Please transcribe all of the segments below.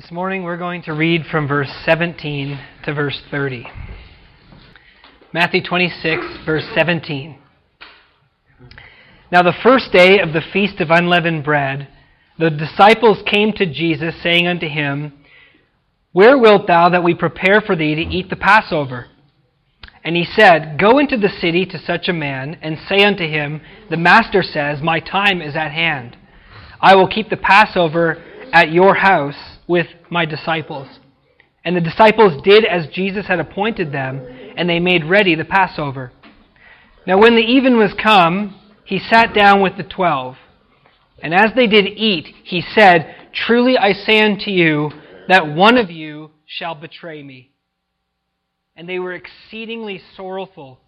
This morning we're going to read from verse 17 to verse 30. Matthew 26, verse 17. Now, the first day of the feast of unleavened bread, the disciples came to Jesus, saying unto him, Where wilt thou that we prepare for thee to eat the Passover? And he said, Go into the city to such a man, and say unto him, The Master says, My time is at hand. I will keep the Passover at your house with my disciples. And the disciples did as Jesus had appointed them, and they made ready the Passover. Now, when the even was come, he sat down with the twelve. And as they did eat, he said, Truly I say unto you, that one of you shall betray me. And they were exceedingly sorrowful,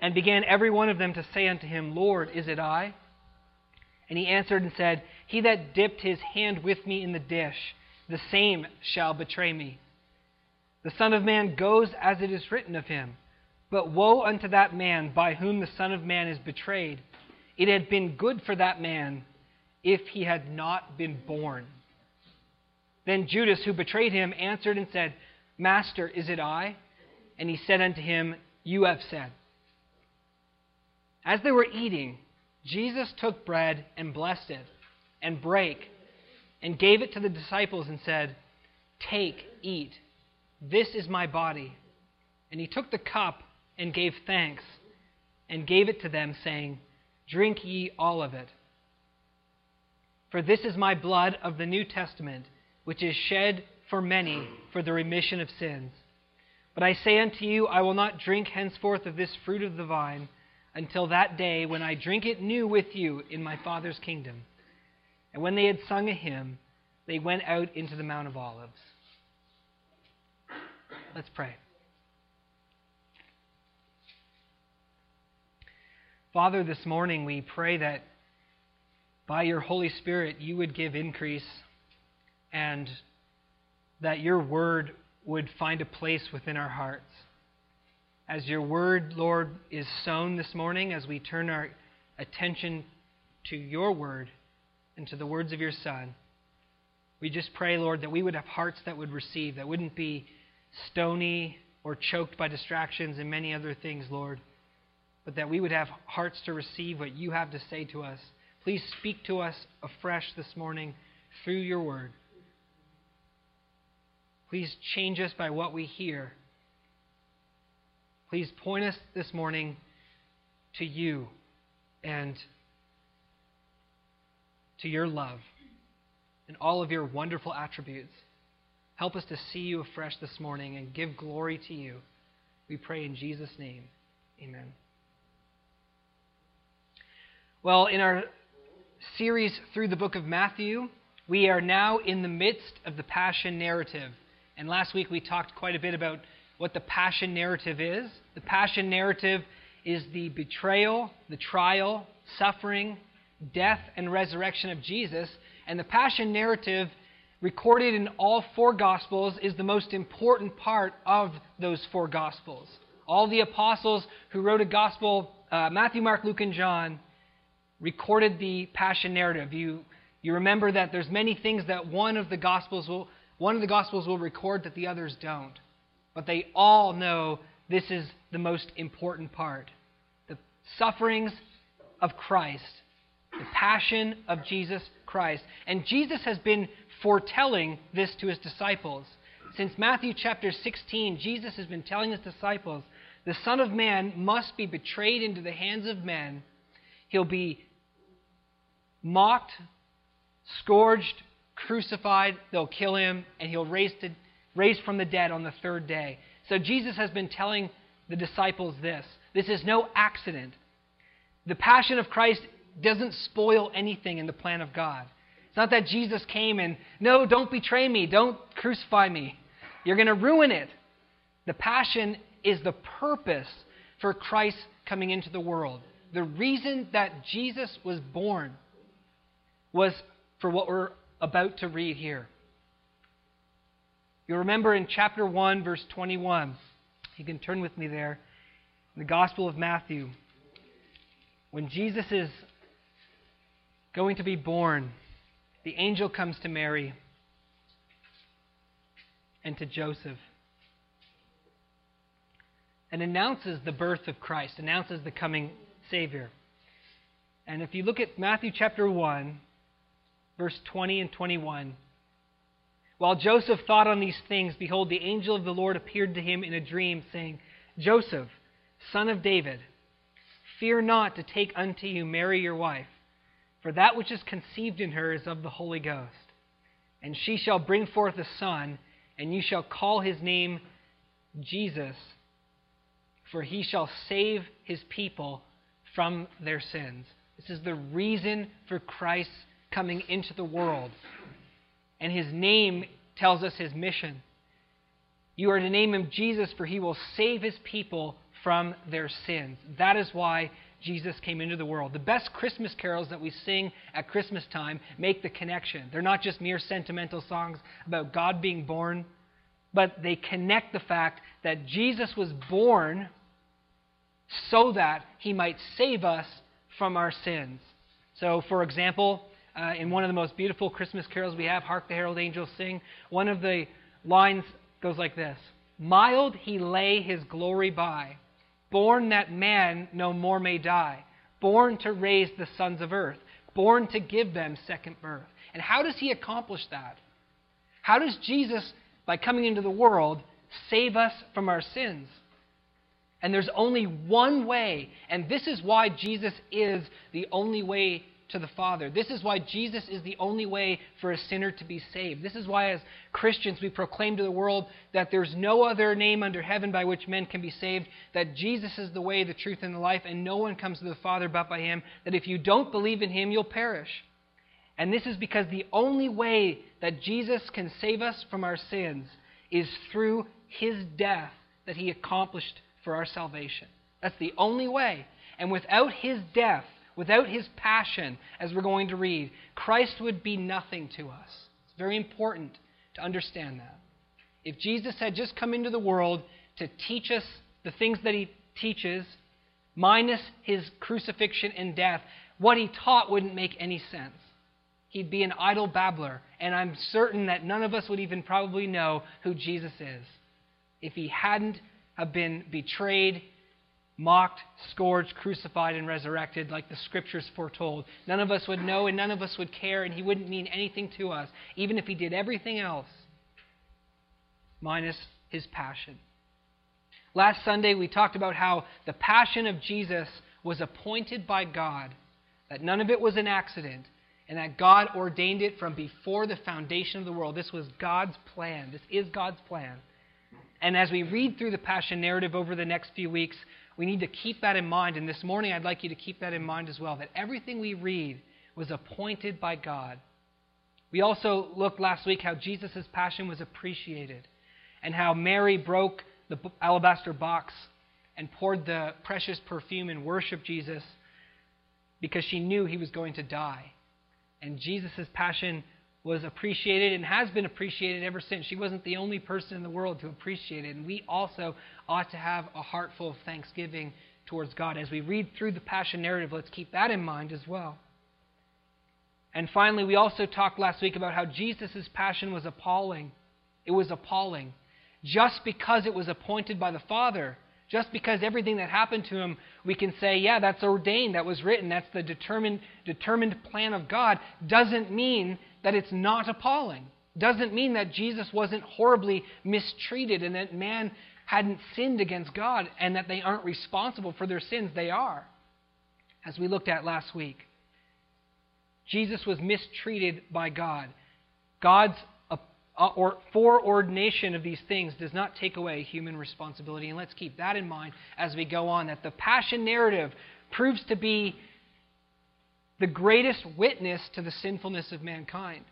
and began every one of them to say unto him, Lord, is it I? And he answered and said, He that dipped his hand with me in the dish, the same shall betray me. The Son of Man goes as it is written of him. But woe unto that man by whom the Son of Man is betrayed. It had been good for that man if he had not been born. Then Judas, who betrayed him, answered and said, Master, is it I? And he said unto him, You have said. As they were eating, Jesus took bread and blessed it, and brake and gave it to the disciples and said, Take, eat. This is my body. And he took the cup and gave thanks and gave it to them, saying, Drink ye all of it. For this is my blood of the New Testament, which is shed for many for the remission of sins. But I say unto you, I will not drink henceforth of this fruit of the vine until that day when I drink it new with you in my Father's kingdom. And when they had sung a hymn, they went out into the Mount of Olives. Let's pray. Father, this morning we pray that by your Holy Spirit you would give increase and that your word would find a place within our hearts. As your word, Lord, is sown this morning, as we turn our attention to your word, and to the words of your Son. We just pray, Lord, that we would have hearts that would receive, that wouldn't be stony or choked by distractions and many other things, Lord, but that we would have hearts to receive what you have to say to us. Please speak to us afresh this morning through your word. Please change us by what we hear. Please point us this morning to you and to your love and all of your wonderful attributes. Help us to see you afresh this morning and give glory to you. We pray in Jesus' name. Amen. Well, in our series through the book of Matthew, we are now in the midst of the Passion narrative. And last week we talked quite a bit about what the Passion narrative is. The Passion narrative is the betrayal, the trial, suffering, death, and resurrection of Jesus. And the Passion narrative, recorded in all four Gospels, is the most important part of those four Gospels. All the apostles who wrote a Gospel, uh, Matthew, Mark, Luke, and John, recorded the Passion narrative. You, you remember that there's many things that one of the Gospels will one of the Gospels will record that the others don't. But they all know this is the most important part. The sufferings of Christ the passion of Jesus Christ. And Jesus has been foretelling this to his disciples. Since Matthew chapter 16, Jesus has been telling his disciples the Son of Man must be betrayed into the hands of men. He'll be mocked, scourged, crucified, they'll kill him, and he'll raise, to, raise from the dead on the third day. So Jesus has been telling the disciples this. This is no accident. The passion of Christ doesn't spoil anything in the plan of God. It's not that Jesus came and, no, don't betray me, don't crucify me. You're going to ruin it. The passion is the purpose for Christ coming into the world. The reason that Jesus was born was for what we're about to read here. You remember in chapter 1, verse 21. You can turn with me there. In the Gospel of Matthew. When Jesus is going to be born, the angel comes to Mary and to Joseph. And announces the birth of Christ, announces the coming Savior. And if you look at Matthew chapter 1, verse 20 and 21, while Joseph thought on these things, behold, the angel of the Lord appeared to him in a dream, saying, Joseph, son of David, fear not to take unto you Mary your wife, for that which is conceived in her is of the Holy Ghost. And she shall bring forth a son, and you shall call his name Jesus, for he shall save his people from their sins. This is the reason for Christ coming into the world. And his name tells us his mission. You are to name him Jesus, for he will save his people from their sins. That is why Jesus came into the world. The best Christmas carols that we sing at Christmas time make the connection. They're not just mere sentimental songs about God being born, but they connect the fact that Jesus was born so that he might save us from our sins. So, for example, uh, in one of the most beautiful Christmas carols we have, Hark the Herald Angels Sing, one of the lines goes like this Mild he lay his glory by, born that man no more may die, born to raise the sons of earth, born to give them second birth. And how does he accomplish that? How does Jesus, by coming into the world, save us from our sins? And there's only one way, and this is why Jesus is the only way to the Father. This is why Jesus is the only way for a sinner to be saved. This is why, as Christians, we proclaim to the world that there's no other name under heaven by which men can be saved, that Jesus is the way, the truth, and the life, and no one comes to the Father but by Him, that if you don't believe in Him, you'll perish. And this is because the only way that Jesus can save us from our sins is through His death that He accomplished for our salvation. That's the only way. And without his death, without his passion, as we're going to read, Christ would be nothing to us. It's very important to understand that. If Jesus had just come into the world to teach us the things that he teaches, minus his crucifixion and death, what he taught wouldn't make any sense. He'd be an idle babbler, and I'm certain that none of us would even probably know who Jesus is if he hadn't have been betrayed, mocked, scourged, crucified, and resurrected like the scriptures foretold. None of us would know and none of us would care, and he wouldn't mean anything to us, even if he did everything else, minus his passion. Last Sunday, we talked about how the passion of Jesus was appointed by God, that none of it was an accident, and that God ordained it from before the foundation of the world. This was God's plan. This is God's plan. And as we read through the Passion narrative over the next few weeks, we need to keep that in mind. And this morning, I'd like you to keep that in mind as well that everything we read was appointed by God. We also looked last week how Jesus' passion was appreciated and how Mary broke the alabaster box and poured the precious perfume and worshiped Jesus because she knew he was going to die. And Jesus' passion was appreciated and has been appreciated ever since. She wasn't the only person in the world to appreciate it. And we also ought to have a heart full of thanksgiving towards God. As we read through the Passion narrative, let's keep that in mind as well. And finally, we also talked last week about how Jesus' passion was appalling. It was appalling. Just because it was appointed by the Father, just because everything that happened to him, we can say, yeah, that's ordained, that was written, that's the determined, determined plan of God, doesn't mean that it's not appalling. Doesn't mean that Jesus wasn't horribly mistreated and that man hadn't sinned against God and that they aren't responsible for their sins. They are, as we looked at last week. Jesus was mistreated by God. God's uh, or foreordination of these things does not take away human responsibility. And let's keep that in mind as we go on that the passion narrative proves to be the greatest witness to the sinfulness of mankind.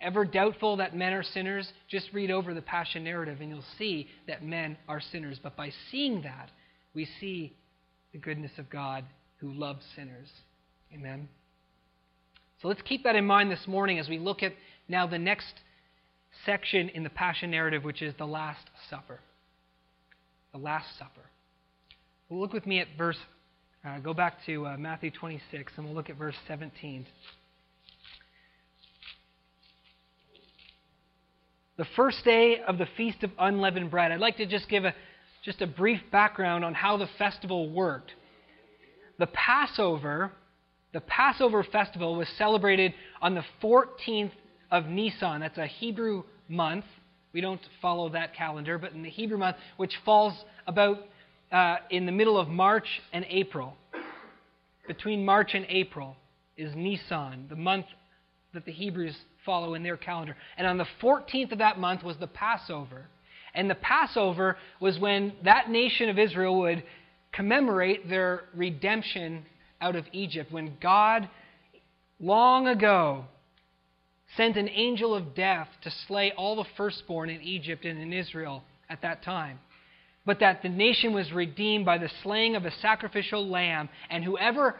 Ever doubtful that men are sinners? Just read over the Passion narrative and you'll see that men are sinners. But by seeing that, we see the goodness of God who loves sinners. Amen. So let's keep that in mind this morning as we look at now the next section in the Passion narrative, which is the Last Supper. The Last Supper. Look with me at verse uh, go back to uh, Matthew 26 and we'll look at verse 17. the first day of the Feast of Unleavened Bread. I'd like to just give a, just a brief background on how the festival worked. The Passover, the Passover festival was celebrated on the 14th of Nisan. That's a Hebrew month. We don't follow that calendar, but in the Hebrew month, which falls about uh, in the middle of March and April. Between March and April is Nisan, the month that the Hebrews follow in their calendar. And on the 14th of that month was the Passover. And the Passover was when that nation of Israel would commemorate their redemption out of Egypt, when God, long ago, sent an angel of death to slay all the firstborn in Egypt and in Israel at that time. But that the nation was redeemed by the slaying of a sacrificial lamb, and whoever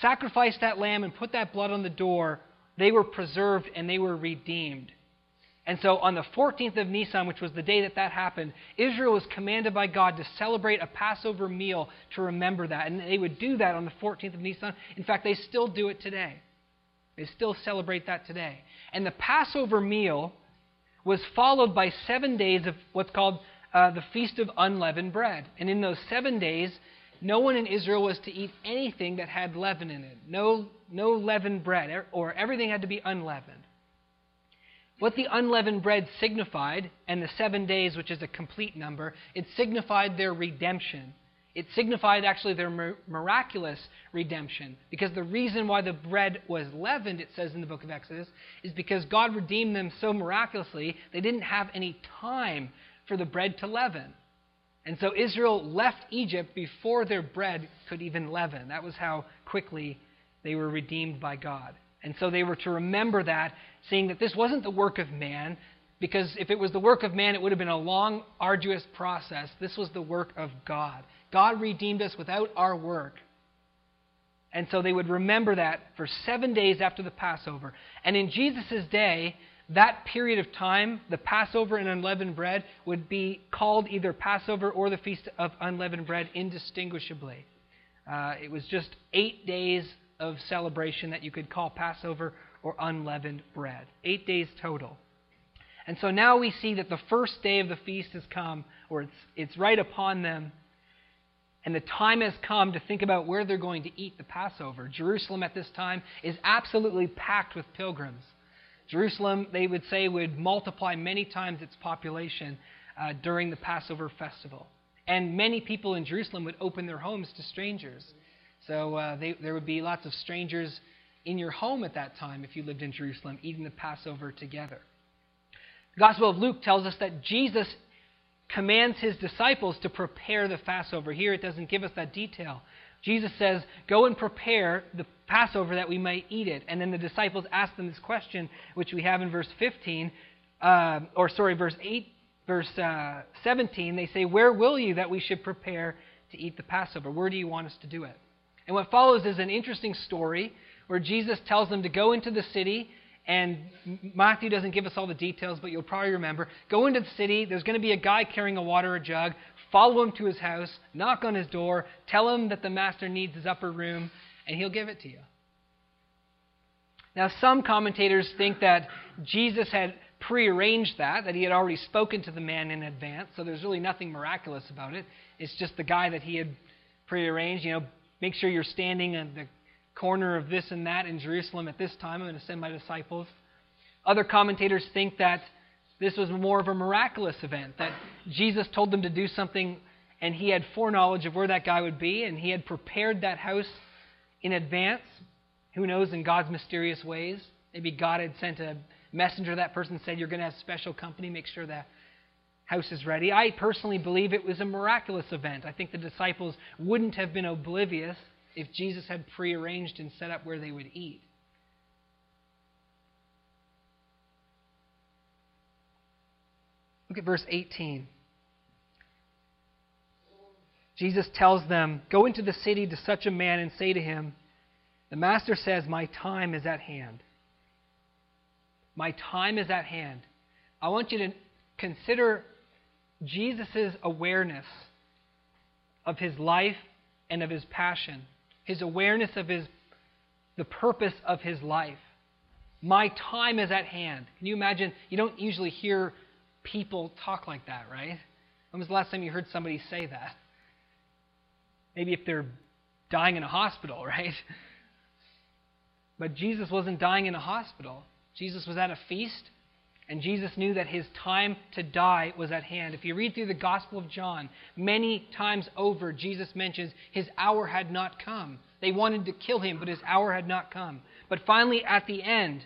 sacrificed that lamb and put that blood on the door, they were preserved and they were redeemed. And so on the 14th of Nisan, which was the day that that happened, Israel was commanded by God to celebrate a Passover meal to remember that. And they would do that on the 14th of Nisan. In fact, they still do it today. They still celebrate that today. And the Passover meal was followed by seven days of what's called uh, the Feast of Unleavened Bread. And in those seven days, no one in Israel was to eat anything that had leaven in it. No, no leavened bread, or everything had to be unleavened. What the unleavened bread signified, and the seven days, which is a complete number, it signified their redemption. It signified actually their miraculous redemption. Because the reason why the bread was leavened, it says in the book of Exodus, is because God redeemed them so miraculously, they didn't have any time for the bread to leaven. And so Israel left Egypt before their bread could even leaven. That was how quickly they were redeemed by God. And so they were to remember that, seeing that this wasn't the work of man, because if it was the work of man, it would have been a long, arduous process. This was the work of God. God redeemed us without our work. And so they would remember that for seven days after the Passover. And in Jesus' day, that period of time, the Passover and unleavened bread, would be called either Passover or the Feast of Unleavened Bread indistinguishably. Uh, it was just eight days of celebration that you could call Passover or unleavened bread. Eight days total. And so now we see that the first day of the feast has come, or it's, it's right upon them. And the time has come to think about where they're going to eat the Passover. Jerusalem at this time is absolutely packed with pilgrims. Jerusalem, they would say, would multiply many times its population uh, during the Passover festival. And many people in Jerusalem would open their homes to strangers. So uh, they, there would be lots of strangers in your home at that time if you lived in Jerusalem eating the Passover together. The Gospel of Luke tells us that Jesus commands his disciples to prepare the Passover. Here it doesn't give us that detail. Jesus says, Go and prepare the Passover that we might eat it. And then the disciples ask them this question, which we have in verse 15, uh, or sorry, verse 8, verse uh, 17. They say, Where will you that we should prepare to eat the Passover? Where do you want us to do it? And what follows is an interesting story where Jesus tells them to go into the city. And Matthew doesn't give us all the details, but you'll probably remember. Go into the city. There's going to be a guy carrying a water jug. Follow him to his house. Knock on his door. Tell him that the master needs his upper room, and he'll give it to you. Now, some commentators think that Jesus had prearranged that, that he had already spoken to the man in advance, so there's really nothing miraculous about it. It's just the guy that he had prearranged. You know, Make sure you're standing at the corner of this and that in Jerusalem at this time. I'm going to send my disciples. Other commentators think that this was more of a miraculous event, that Jesus told them to do something and he had foreknowledge of where that guy would be and he had prepared that house in advance. Who knows, in God's mysterious ways. Maybe God had sent a messenger that person said, You're going to have special company, make sure that house is ready. I personally believe it was a miraculous event. I think the disciples wouldn't have been oblivious if Jesus had prearranged and set up where they would eat. Look at verse 18. Jesus tells them, Go into the city to such a man and say to him, The master says, My time is at hand. My time is at hand. I want you to consider Jesus' awareness of his life and of his passion, his awareness of his, the purpose of his life. My time is at hand. Can you imagine? You don't usually hear people talk like that, right? When was the last time you heard somebody say that? Maybe if they're dying in a hospital, right? But Jesus wasn't dying in a hospital. Jesus was at a feast, and Jesus knew that his time to die was at hand. If you read through the Gospel of John, many times over, Jesus mentions his hour had not come. They wanted to kill him, but his hour had not come. But finally, at the end,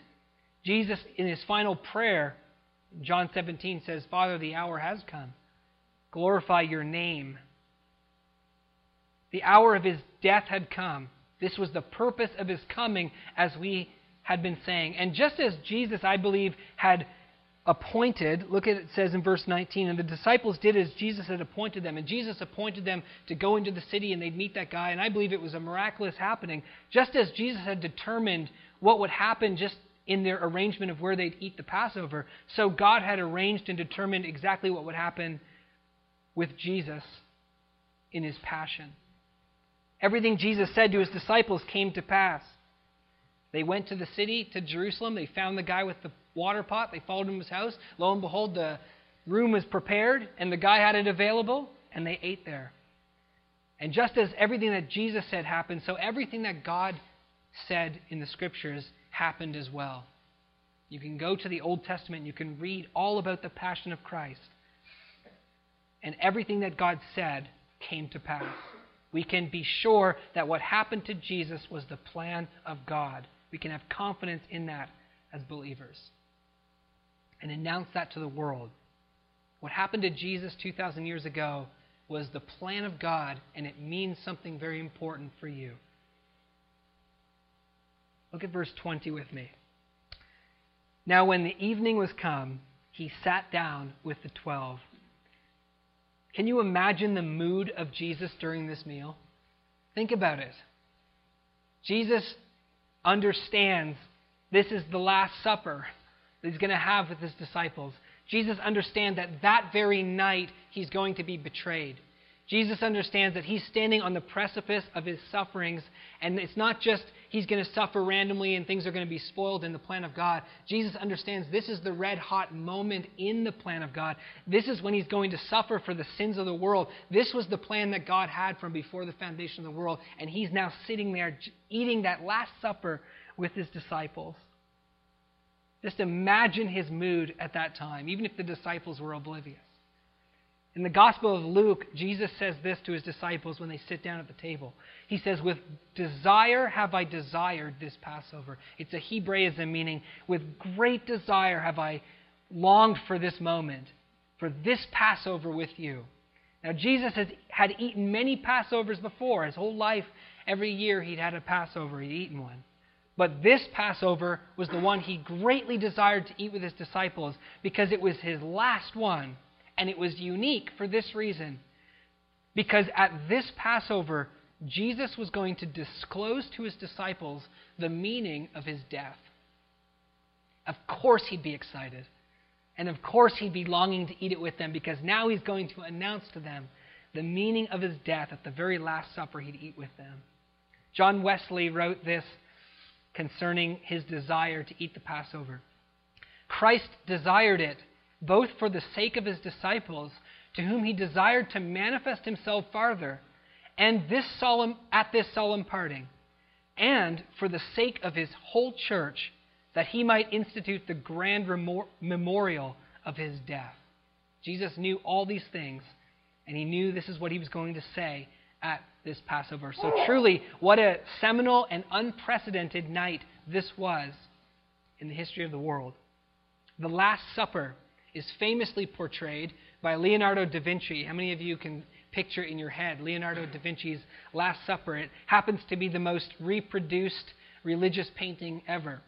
Jesus, in his final prayer, John 17 says, Father, the hour has come. Glorify your name. The hour of his death had come. This was the purpose of his coming, as we had been saying. And just as Jesus, I believe, had appointed, look at it, says in verse 19, and the disciples did as Jesus had appointed them. And Jesus appointed them to go into the city and they'd meet that guy. And I believe it was a miraculous happening. Just as Jesus had determined what would happen just in their arrangement of where they'd eat the Passover, so God had arranged and determined exactly what would happen with Jesus in his passion. Everything Jesus said to his disciples came to pass. They went to the city, to Jerusalem. They found the guy with the water pot. They followed him to his house. Lo and behold, the room was prepared, and the guy had it available, and they ate there. And just as everything that Jesus said happened, so everything that God said in the scriptures happened as well. You can go to the Old Testament, you can read all about the passion of Christ. And everything that God said came to pass. We can be sure that what happened to Jesus was the plan of God. We can have confidence in that as believers and announce that to the world. What happened to Jesus 2,000 years ago was the plan of God, and it means something very important for you. Look at verse 20 with me. Now, when the evening was come, he sat down with the twelve. Can you imagine the mood of Jesus during this meal? Think about it. Jesus understands this is the Last Supper that he's going to have with his disciples. Jesus understands that that very night he's going to be betrayed. Jesus understands that he's standing on the precipice of his sufferings, and it's not just he's going to suffer randomly and things are going to be spoiled in the plan of God. Jesus understands this is the red hot moment in the plan of God. This is when he's going to suffer for the sins of the world. This was the plan that God had from before the foundation of the world, and he's now sitting there eating that Last Supper with his disciples. Just imagine his mood at that time, even if the disciples were oblivious. In the Gospel of Luke, Jesus says this to his disciples when they sit down at the table. He says, With desire have I desired this Passover. It's a Hebraism meaning, with great desire have I longed for this moment, for this Passover with you. Now, Jesus has, had eaten many Passovers before. His whole life, every year, he'd had a Passover, he'd eaten one. But this Passover was the one he greatly desired to eat with his disciples because it was his last one and it was unique for this reason. Because at this Passover, Jesus was going to disclose to his disciples the meaning of his death. Of course, he'd be excited. And of course, he'd be longing to eat it with them because now he's going to announce to them the meaning of his death at the very Last Supper he'd eat with them. John Wesley wrote this concerning his desire to eat the Passover. Christ desired it both for the sake of his disciples, to whom he desired to manifest himself farther, and this solemn, at this solemn parting, and for the sake of his whole church, that he might institute the grand memorial of his death. Jesus knew all these things, and he knew this is what he was going to say at this Passover. So, truly, what a seminal and unprecedented night this was in the history of the world. The Last Supper is famously portrayed by Leonardo da Vinci. How many of you can picture in your head Leonardo da Vinci's Last Supper? It happens to be the most reproduced religious painting ever.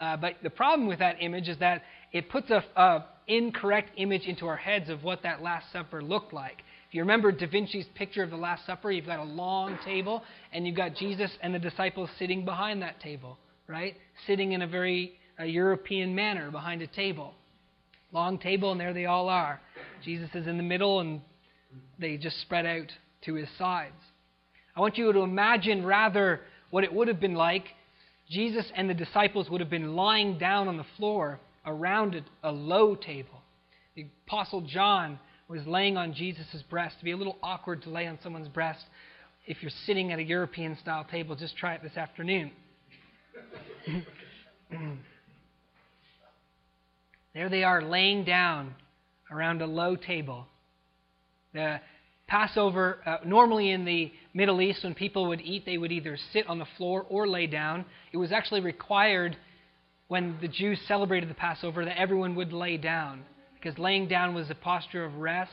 Uh, but the problem with that image is that it puts a, a incorrect image into our heads of what that Last Supper looked like. If you remember Da Vinci's picture of the Last Supper, you've got a long table, and you've got Jesus and the disciples sitting behind that table, right? Sitting in a very a European manner behind a table. Long table, and there they all are. Jesus is in the middle, and they just spread out to his sides. I want you to imagine rather what it would have been like. Jesus and the disciples would have been lying down on the floor around a, low table. The Apostle John was laying on Jesus' breast. It'd be a little awkward to lay on someone's breast if you're sitting at a European style table. Just try it this afternoon. there they are laying down around a low table. The Passover, uh, normally in the Middle East, when people would eat, they would either sit on the floor or lay down. It was actually required when the Jews celebrated the Passover that everyone would lay down, because laying down was a posture of rest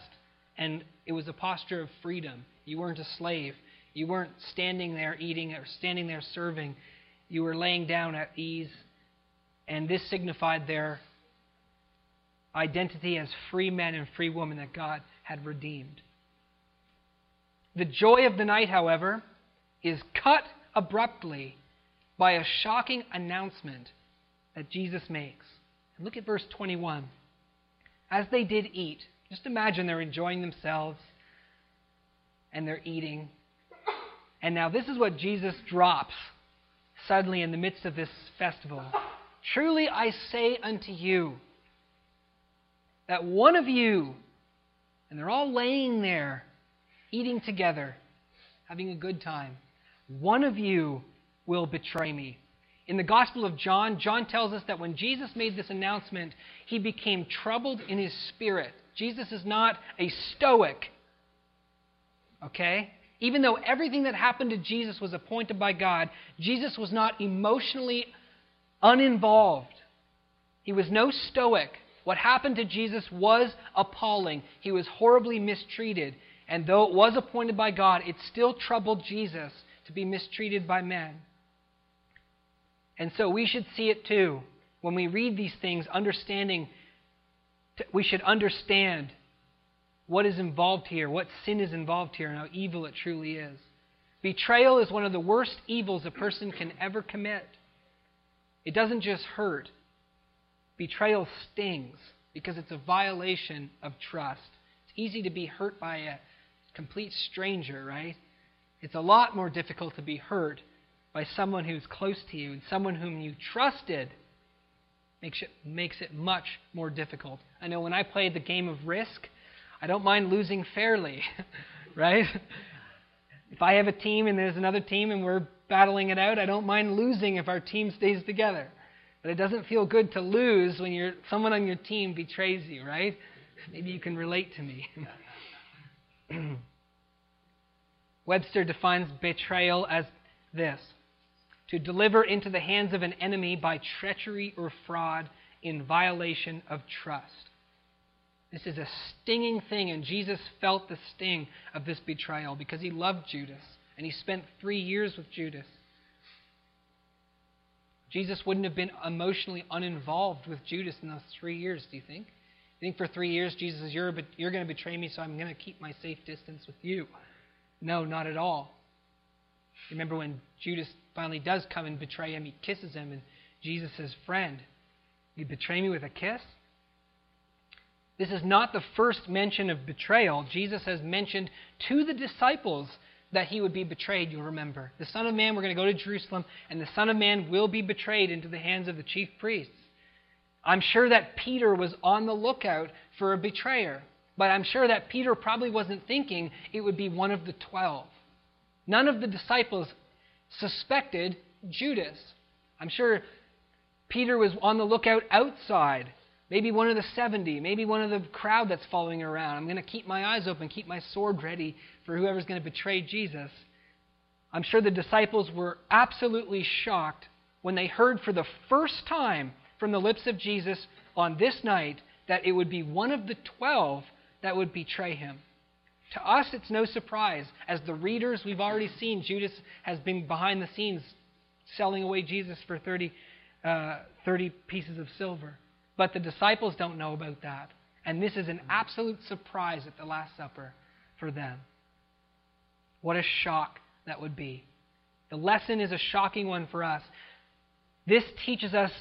and it was a posture of freedom. You weren't a slave. You weren't standing there eating or standing there serving. You were laying down at ease. And this signified their identity as free men and free women that God had redeemed. The joy of the night, however, is cut abruptly by a shocking announcement that Jesus makes. Look at verse 21. As they did eat, just imagine they're enjoying themselves and they're eating. And now, this is what Jesus drops suddenly in the midst of this festival. Truly I say unto you that one of you, and they're all laying there eating together, having a good time, one of you will betray me. In the Gospel of John, John tells us that when Jesus made this announcement, he became troubled in his spirit. Jesus is not a stoic. Okay? Even though everything that happened to Jesus was appointed by God, Jesus was not emotionally uninvolved. He was no stoic. What happened to Jesus was appalling. He was horribly mistreated. And though it was appointed by God, it still troubled Jesus to be mistreated by men. And so we should see it too. When we read these things, understanding, we should understand what is involved here, what sin is involved here, and how evil it truly is. Betrayal is one of the worst evils a person can ever commit. It doesn't just hurt, betrayal stings because it's a violation of trust. It's easy to be hurt by a complete stranger, right? It's a lot more difficult to be hurt by someone who's close to you and someone whom you trusted. Makes it, makes it much more difficult. I know when I play the game of risk, I don't mind losing fairly, right? If I have a team and there's another team and we're battling it out, I don't mind losing if our team stays together. But it doesn't feel good to lose when you're, someone on your team betrays you, right? Maybe you can relate to me. Webster defines betrayal as this to deliver into the hands of an enemy by treachery or fraud in violation of trust. This is a stinging thing, and Jesus felt the sting of this betrayal because he loved Judas, and he spent three years with Judas. Jesus wouldn't have been emotionally uninvolved with Judas in those three years, do you think? You think for three years Jesus You're, you're going to betray me, so I'm going to keep my safe distance with you? No, not at all. Remember when Judas finally does come and betray him, he kisses him, and Jesus says, Friend, you betray me with a kiss? This is not the first mention of betrayal. Jesus has mentioned to the disciples that he would be betrayed, you'll remember. The Son of Man, we're going to go to Jerusalem, and the Son of Man will be betrayed into the hands of the chief priests. I'm sure that Peter was on the lookout for a betrayer, but I'm sure that Peter probably wasn't thinking it would be one of the twelve. None of the disciples suspected Judas. I'm sure Peter was on the lookout outside Maybe one of the 70, maybe one of the crowd that's following around. I'm going to keep my eyes open, keep my sword ready for whoever's going to betray Jesus. I'm sure the disciples were absolutely shocked when they heard for the first time from the lips of Jesus on this night that it would be one of the 12 that would betray him. To us, it's no surprise. As the readers, we've already seen Judas has been behind the scenes selling away Jesus for 30, uh, 30 pieces of silver. But the disciples don't know about that. And this is an absolute surprise at the Last Supper for them. What a shock that would be. The lesson is a shocking one for us. This teaches us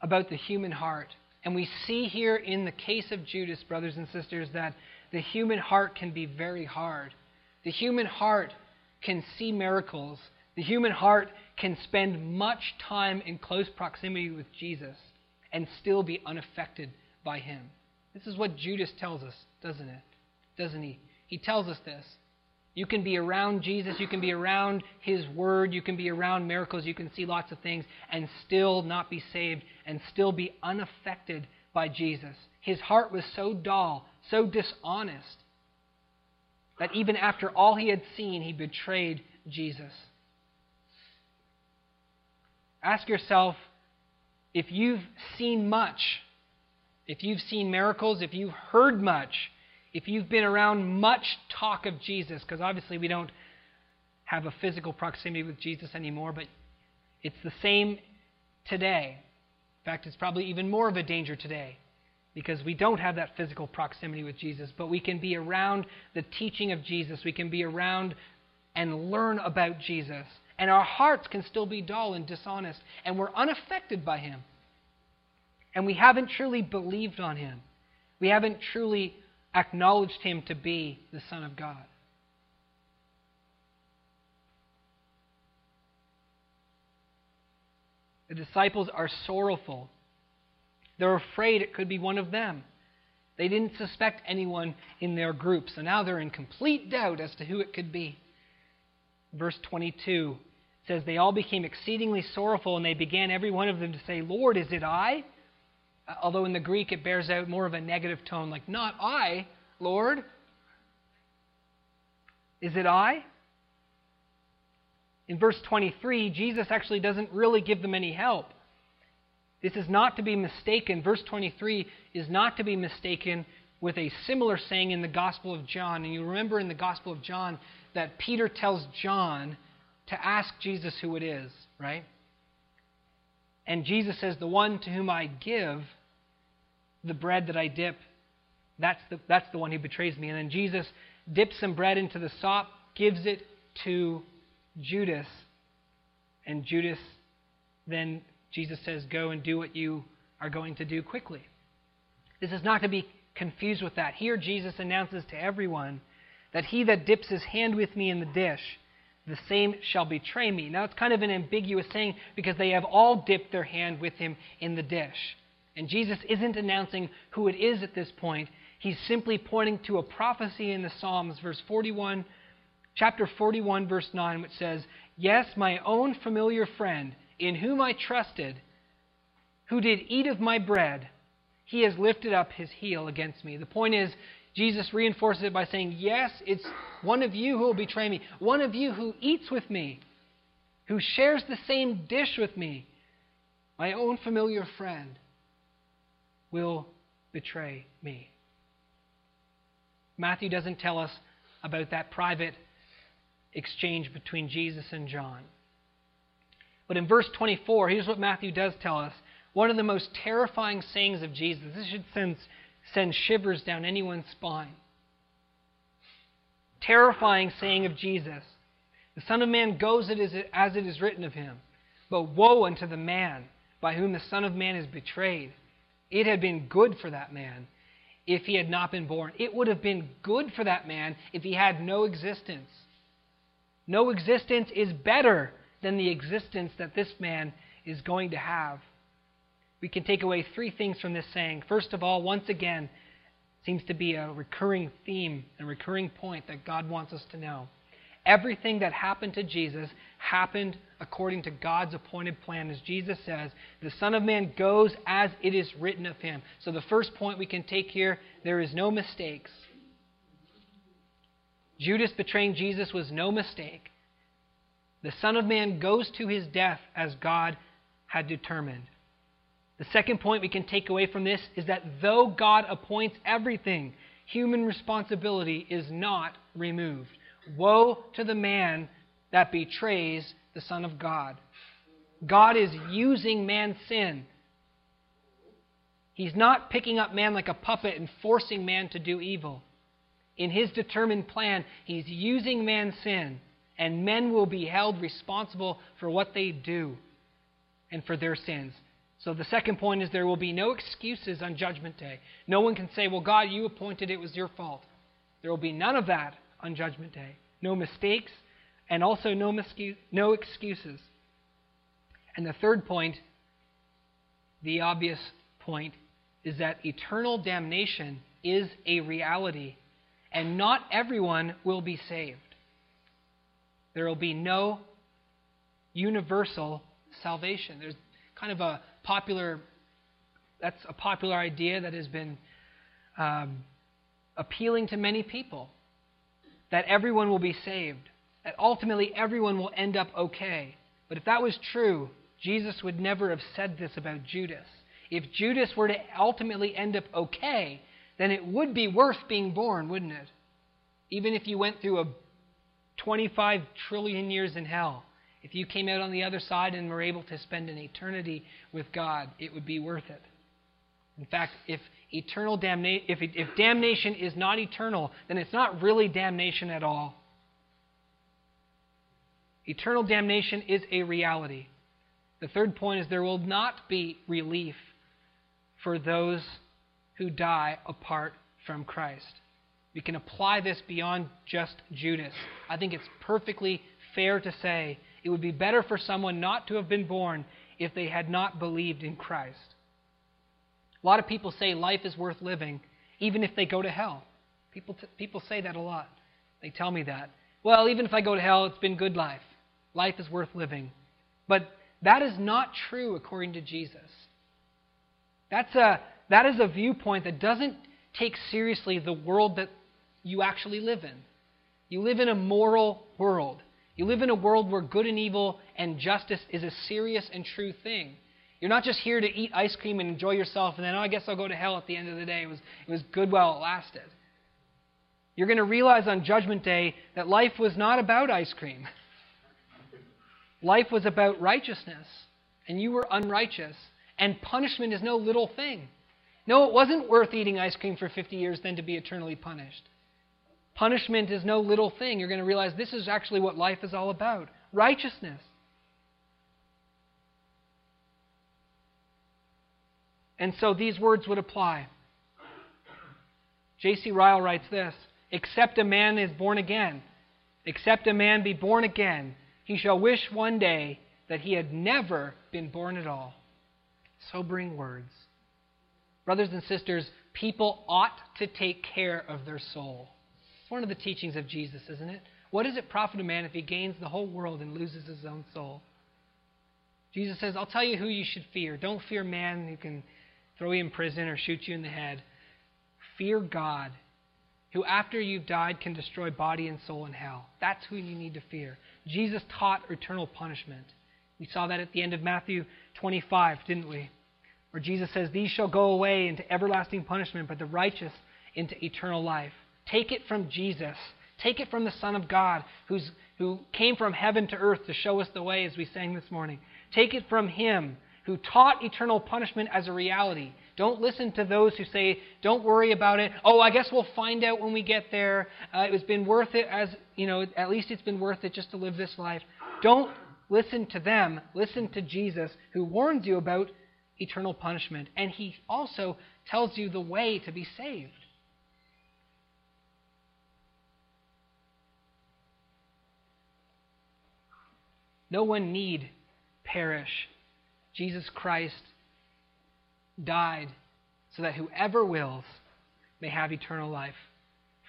about the human heart. And we see here in the case of Judas, brothers and sisters, that the human heart can be very hard. The human heart can see miracles. The human heart can spend much time in close proximity with Jesus. And still be unaffected by him. This is what Judas tells us, doesn't it? Doesn't he? He tells us this. You can be around Jesus, you can be around His Word, you can be around miracles, you can see lots of things, and still not be saved and still be unaffected by Jesus. His heart was so dull, so dishonest, that even after all he had seen, he betrayed Jesus. Ask yourself if you've seen much, if you've seen miracles, if you've heard much, if you've been around much talk of Jesus, because obviously we don't have a physical proximity with Jesus anymore, but it's the same today. In fact, it's probably even more of a danger today because we don't have that physical proximity with Jesus, but we can be around the teaching of Jesus. We can be around and learn about Jesus. And our hearts can still be dull and dishonest, and we're unaffected by Him. And we haven't truly believed on Him. We haven't truly acknowledged him to be the Son of God. The disciples are sorrowful. They're afraid it could be one of them. They didn't suspect anyone in their group, so now they're in complete doubt as to who it could be. Verse 22 says, They all became exceedingly sorrowful, and they began every one of them to say, Lord, is it I? Uh, although in the Greek it bears out more of a negative tone, like, Not I, Lord. Is it I? In verse 23, Jesus actually doesn't really give them any help. This is not to be mistaken. Verse 23 is not to be mistaken with a similar saying in the Gospel of John. And you remember in the Gospel of John that Peter tells John to ask Jesus who it is, right? And Jesus says, The one to whom I give the bread that I dip, that's the, that's the one who betrays me. And then Jesus dips some bread into the sop, gives it to Judas. And Judas, then Jesus says, Go and do what you are going to do quickly. This is not to be confused with that. Here, Jesus announces to everyone that he that dips his hand with me in the dish, the same shall betray me. Now, it's kind of an ambiguous saying because they have all dipped their hand with him in the dish. And Jesus isn't announcing who it is at this point. He's simply pointing to a prophecy in the Psalms, verse 41, chapter 41, verse 9, which says, Yes, my own familiar friend, in whom I trusted, who did eat of my bread, he has lifted up his heel against me. The point is, Jesus reinforces it by saying, Yes, it's one of you who will betray me, one of you who eats with me, who shares the same dish with me, my own familiar friend will betray me. Matthew doesn't tell us about that private exchange between Jesus and John. But in verse 24, here's what Matthew does tell us. One of the most terrifying sayings of Jesus. This should send, send shivers down anyone's spine. Terrifying saying of Jesus. The Son of Man goes as it is written of him. But woe unto the man by whom the Son of Man is betrayed. It had been good for that man if he had not been born. It would have been good for that man if he had no existence. No existence is better than the existence that this man is going to have. We can take away three things from this saying. First of all, once again, seems to be a recurring theme, and recurring point that God wants us to know. Everything that happened to Jesus happened according to God's appointed plan. As Jesus says, the Son of Man goes as it is written of him. So the first point we can take here there is no mistakes. Judas betraying Jesus was no mistake. The Son of Man goes to his death as God had determined. The second point we can take away from this is that though God appoints everything, human responsibility is not removed. Woe to the man that betrays the Son of God. God is using man's sin. He's not picking up man like a puppet and forcing man to do evil. In his determined plan, he's using man's sin, and men will be held responsible for what they do and for their sins. So the second point is there will be no excuses on Judgment Day. No one can say, Well, God, you appointed it was your fault. There will be none of that on Judgment Day. No mistakes, and also no, no excuses. And the third point, the obvious point is that eternal damnation is a reality, and not everyone will be saved. There will be no universal salvation. There's kind of a popular that's a popular idea that has been um, appealing to many people that everyone will be saved, that ultimately everyone will end up okay. But if that was true, Jesus would never have said this about Judas. If Judas were to ultimately end up okay, then it would be worth being born, wouldn't it? Even if you went through a 25 trillion years in hell, if you came out on the other side and were able to spend an eternity with God, it would be worth it. In fact, if eternal damnation, if, if damnation is not eternal, then it's not really damnation at all. Eternal damnation is a reality. The third point is there will not be relief for those who die apart from Christ. We can apply this beyond just Judas. I think it's perfectly fair to say it would be better for someone not to have been born if they had not believed in Christ. A lot of people say life is worth living even if they go to hell. People, t- people say that a lot. They tell me that. Well, even if I go to hell, it's been good life. Life is worth living. But that is not true according to Jesus. That's a, that is a viewpoint that doesn't take seriously the world that you actually live in. You live in a moral world. You live in a world where good and evil and justice is a serious and true thing. You're not just here to eat ice cream and enjoy yourself and then, oh, I guess I'll go to hell at the end of the day. It was, it was good while it lasted. You're going to realize on Judgment Day that life was not about ice cream. Life was about righteousness, and you were unrighteous. And punishment is no little thing. No, it wasn't worth eating ice cream for 50 years than to be eternally punished. Punishment is no little thing. You're going to realize this is actually what life is all about righteousness. And so these words would apply. J.C. Ryle writes this Except a man is born again, except a man be born again, he shall wish one day that he had never been born at all. Sobering words. Brothers and sisters, people ought to take care of their soul. It's one of the teachings of Jesus, isn't it? What does it profit a man if he gains the whole world and loses his own soul? Jesus says, I'll tell you who you should fear. Don't fear man who can throw you in prison or shoot you in the head. Fear God, who after you've died can destroy body and soul in hell. That's who you need to fear. Jesus taught eternal punishment. We saw that at the end of Matthew 25, didn't we? Where Jesus says, These shall go away into everlasting punishment, but the righteous into eternal life. Take it from Jesus. Take it from the Son of God, who's, who came from heaven to earth to show us the way, as we sang this morning. Take it from Him, who taught eternal punishment as a reality. Don't listen to those who say, don't worry about it. Oh, I guess we'll find out when we get there. Uh, it's been worth it as, you know, at least it's been worth it just to live this life. Don't listen to them. Listen to Jesus, who warns you about eternal punishment. And he also tells you the way to be saved. No one need perish. Jesus Christ died so that whoever wills may have eternal life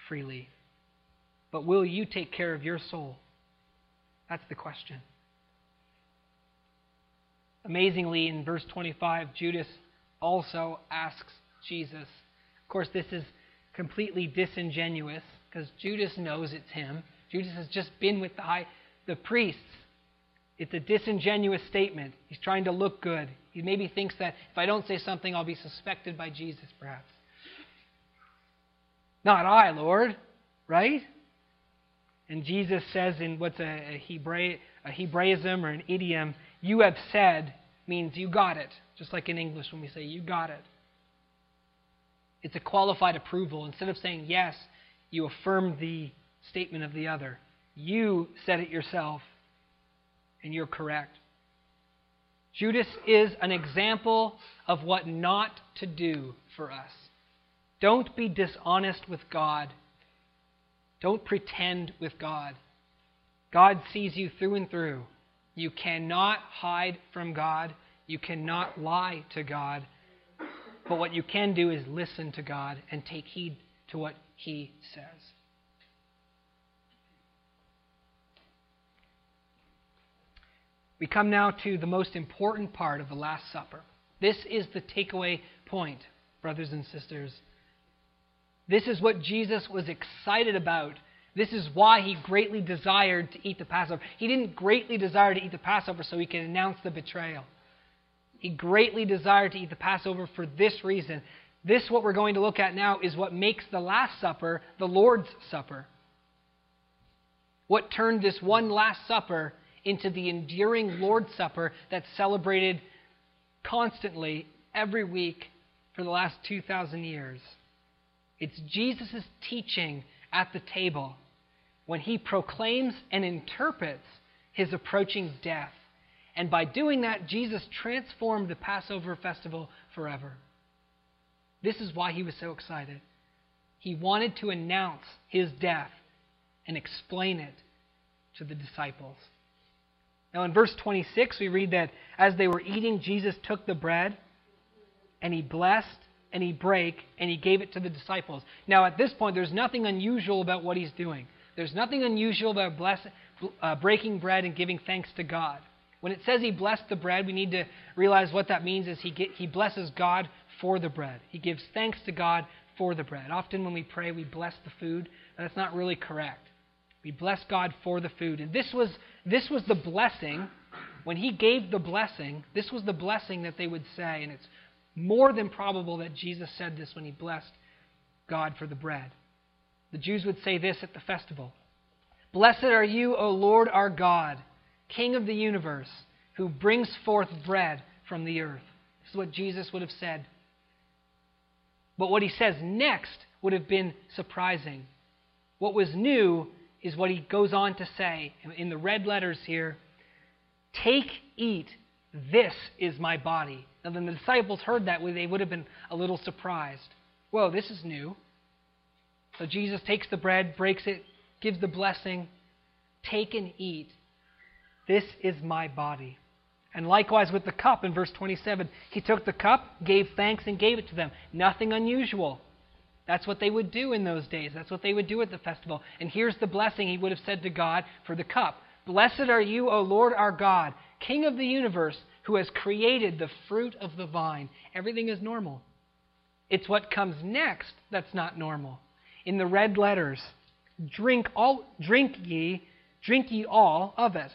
freely. But will you take care of your soul? That's the question. Amazingly, in verse 25, Judas also asks Jesus. Of course, this is completely disingenuous because Judas knows it's him. Judas has just been with the, high, the priests. It's a disingenuous statement. He's trying to look good. He maybe thinks that if I don't say something, I'll be suspected by Jesus, perhaps. Not I, Lord, right? And Jesus says in what's a, a, Hebra- a Hebraism or an idiom, you have said means you got it. Just like in English when we say you got it. It's a qualified approval. Instead of saying yes, you affirm the statement of the other. You said it yourself, and you're correct. Judas is an example of what not to do for us. Don't be dishonest with God. Don't pretend with God. God sees you through and through. You cannot hide from God. You cannot lie to God. But what you can do is listen to God and take heed to what He says. We come now to the most important part of the Last Supper. This is the takeaway point, brothers and sisters. This is what Jesus was excited about. This is why he greatly desired to eat the Passover. He didn't greatly desire to eat the Passover so he could announce the betrayal. He greatly desired to eat the Passover for this reason. This, what we're going to look at now, is what makes the Last Supper the Lord's Supper. What turned this one Last Supper into the enduring Lord's Supper that's celebrated constantly every week for the last 2,000 years. It's Jesus' teaching at the table when he proclaims and interprets his approaching death. And by doing that, Jesus transformed the Passover festival forever. This is why he was so excited. He wanted to announce his death and explain it to the disciples. Now, in verse 26, we read that as they were eating, Jesus took the bread and he blessed and he brake and he gave it to the disciples. Now, at this point, there's nothing unusual about what he's doing. There's nothing unusual about bless, uh, breaking bread and giving thanks to God. When it says he blessed the bread, we need to realize what that means is he, get, he blesses God for the bread. He gives thanks to God for the bread. Often when we pray, we bless the food, that's not really correct. We bless God for the food. And this was, this was the blessing. When he gave the blessing, this was the blessing that they would say. And it's more than probable that Jesus said this when he blessed God for the bread. The Jews would say this at the festival Blessed are you, O Lord our God, King of the universe, who brings forth bread from the earth. This is what Jesus would have said. But what he says next would have been surprising. What was new is what he goes on to say in the red letters here Take, eat, this is my body. Now, when the disciples heard that, they would have been a little surprised. Whoa, this is new. So Jesus takes the bread, breaks it, gives the blessing. Take and eat. This is my body. And likewise with the cup in verse 27, he took the cup, gave thanks, and gave it to them. Nothing unusual. That's what they would do in those days. That's what they would do at the festival. And here's the blessing he would have said to God for the cup Blessed are you, O Lord our God, King of the universe, who has created the fruit of the vine. Everything is normal. It's what comes next that's not normal. In the red letters, drink all drink ye, drink ye all of it.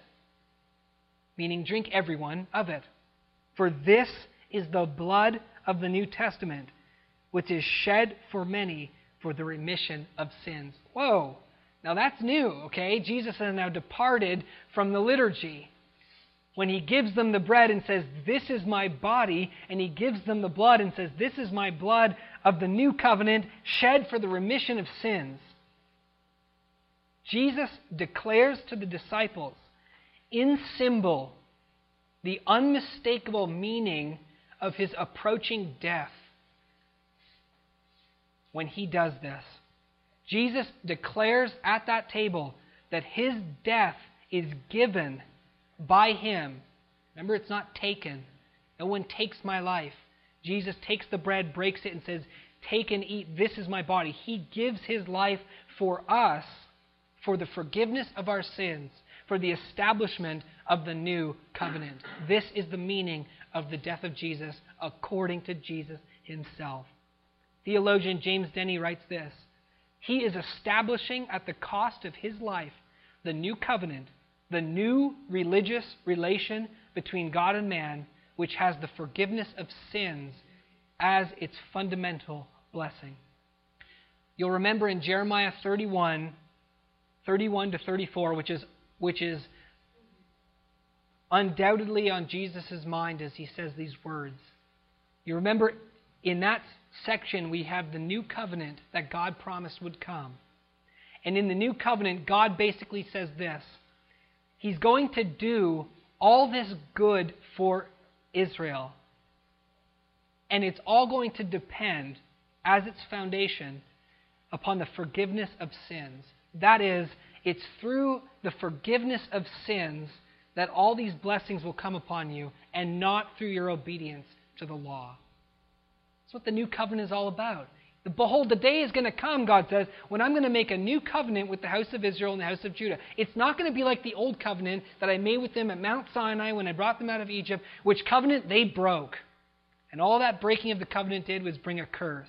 Meaning drink everyone of it. For this is the blood of the New Testament which is shed for many for the remission of sins. Whoa! Now that's new, okay? Jesus has now departed from the liturgy. When he gives them the bread and says, This is my body, and he gives them the blood and says, This is my blood of the new covenant shed for the remission of sins. Jesus declares to the disciples, in symbol, the unmistakable meaning of his approaching death when he does this. Jesus declares at that table that his death is given by him. Remember, it's not taken. No one takes my life. Jesus takes the bread, breaks it, and says, Take and eat. This is my body. He gives his life for us for the forgiveness of our sins, for the establishment of the new covenant. This is the meaning of the death of Jesus according to Jesus himself. Theologian James Denney writes this He is establishing at the cost of his life the new covenant, the new religious relation between God and man, which has the forgiveness of sins as its fundamental blessing. You'll remember in Jeremiah 31, 31 to 34, which is, which is undoubtedly on Jesus' mind as he says these words. You remember in that section, we have the new covenant that God promised would come. And in the new covenant, God basically says this He's going to do all this good for Israel. And it's all going to depend, as its foundation, upon the forgiveness of sins. That is, it's through the forgiveness of sins that all these blessings will come upon you, and not through your obedience to the law. That's what the new covenant is all about. Behold, the day is going to come, God says, when I'm going to make a new covenant with the house of Israel and the house of Judah. It's not going to be like the old covenant that I made with them at Mount Sinai when I brought them out of Egypt, which covenant they broke. And all that breaking of the covenant did was bring a curse.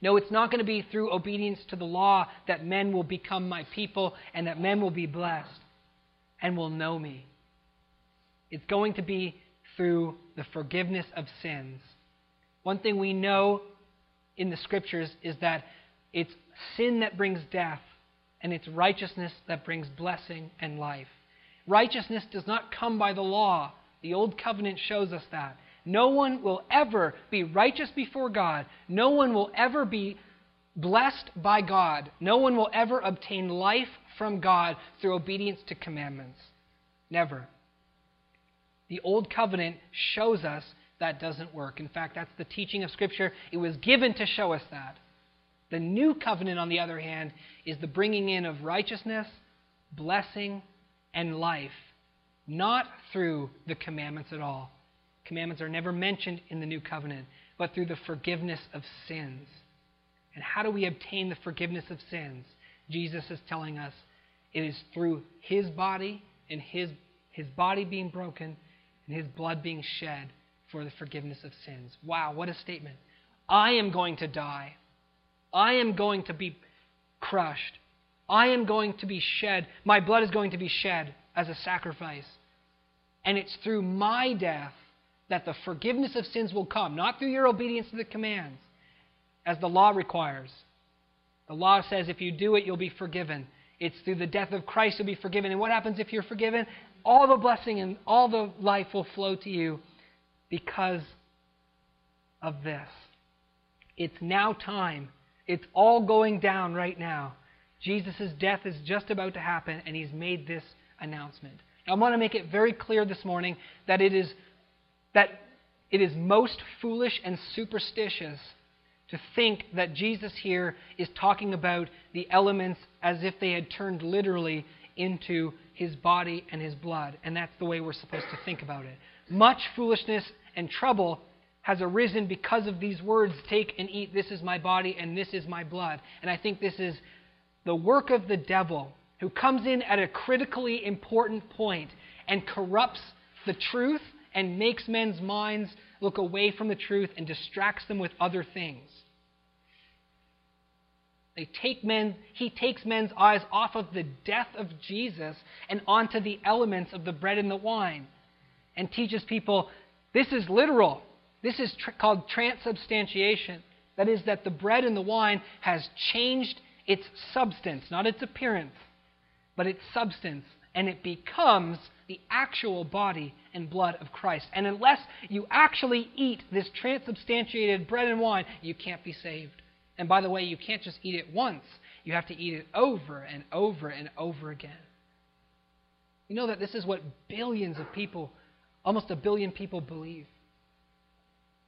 No, it's not going to be through obedience to the law that men will become my people and that men will be blessed and will know me. It's going to be through the forgiveness of sins. One thing we know in the scriptures is that it's sin that brings death and it's righteousness that brings blessing and life. Righteousness does not come by the law. The old covenant shows us that. No one will ever be righteous before God. No one will ever be blessed by God. No one will ever obtain life from God through obedience to commandments. Never. The Old Covenant shows us that doesn't work. In fact, that's the teaching of Scripture. It was given to show us that. The New Covenant, on the other hand, is the bringing in of righteousness, blessing, and life, not through the commandments at all. Commandments are never mentioned in the New Covenant, but through the forgiveness of sins. And how do we obtain the forgiveness of sins? Jesus is telling us it is through his body and his, his body being broken and his blood being shed for the forgiveness of sins. Wow, what a statement. I am going to die. I am going to be crushed. I am going to be shed. My blood is going to be shed as a sacrifice. And it's through my death that the forgiveness of sins will come, not through your obedience to the commands, as the law requires. The law says if you do it, you'll be forgiven. It's through the death of Christ you'll be forgiven. And what happens if you're forgiven? All the blessing and all the life will flow to you because of this. It's now time. It's all going down right now. Jesus' death is just about to happen, and he's made this announcement. I want to make it very clear this morning that it is that it is most foolish and superstitious to think that Jesus here is talking about the elements as if they had turned literally into his body and his blood. And that's the way we're supposed to think about it. Much foolishness and trouble has arisen because of these words take and eat, this is my body and this is my blood. And I think this is the work of the devil who comes in at a critically important point and corrupts the truth and makes men's minds look away from the truth and distracts them with other things. They take men, he takes men's eyes off of the death of Jesus and onto the elements of the bread and the wine and teaches people this is literal. This is tr- called transubstantiation. That is, that the bread and the wine has changed its substance, not its appearance, but its substance, and it becomes the actual body and blood of Christ. And unless you actually eat this transubstantiated bread and wine, you can't be saved. And by the way, you can't just eat it once, you have to eat it over and over and over again. You know that this is what billions of people, almost a billion people, believe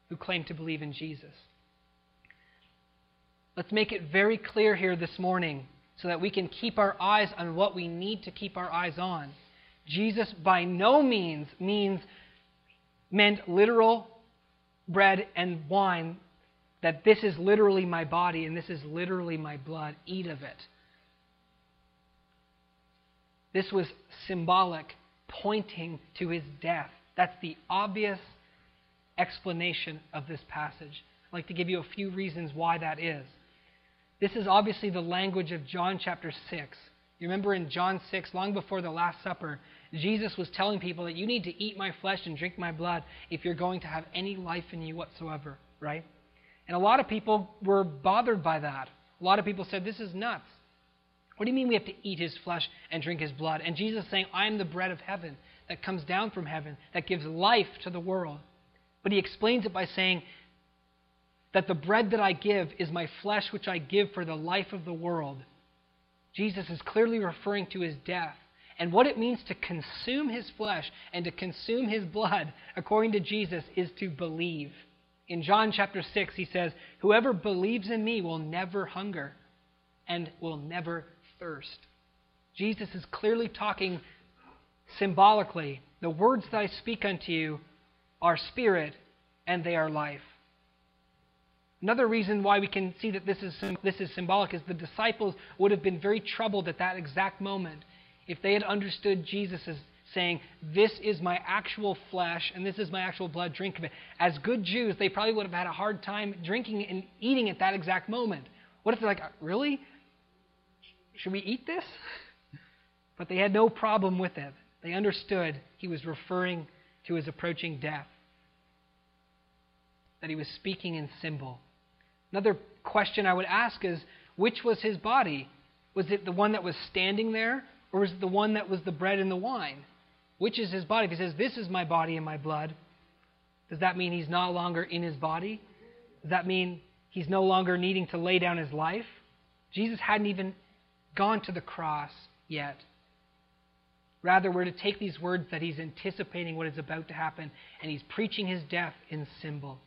who claim to believe in Jesus. Let's make it very clear here this morning so that we can keep our eyes on what we need to keep our eyes on. Jesus by no means means meant literal bread and wine that this is literally my body and this is literally my blood. Eat of it. This was symbolic, pointing to his death. That's the obvious explanation of this passage. I'd like to give you a few reasons why that is. This is obviously the language of John chapter 6. You remember in John 6, long before the Last Supper, Jesus was telling people that you need to eat my flesh and drink my blood if you're going to have any life in you whatsoever, right? And a lot of people were bothered by that. A lot of people said, This is nuts. What do you mean we have to eat his flesh and drink his blood? And Jesus saying, I am the bread of heaven that comes down from heaven, that gives life to the world. But he explains it by saying that the bread that I give is my flesh, which I give for the life of the world. Jesus is clearly referring to his death and what it means to consume his flesh and to consume his blood, according to Jesus, is to believe. In John chapter 6, he says, Whoever believes in me will never hunger and will never thirst. Jesus is clearly talking symbolically. The words that I speak unto you are spirit and they are life. Another reason why we can see that this is, this is symbolic is the disciples would have been very troubled at that exact moment if they had understood Jesus as saying, This is my actual flesh and this is my actual blood, drink of it. As good Jews, they probably would have had a hard time drinking and eating at that exact moment. What if they're like, Really? Should we eat this? But they had no problem with it. They understood he was referring to his approaching death, that he was speaking in symbol. Another question I would ask is which was his body? Was it the one that was standing there, or was it the one that was the bread and the wine? Which is his body? If he says, This is my body and my blood, does that mean he's no longer in his body? Does that mean he's no longer needing to lay down his life? Jesus hadn't even gone to the cross yet. Rather, we're to take these words that he's anticipating what is about to happen, and he's preaching his death in symbol.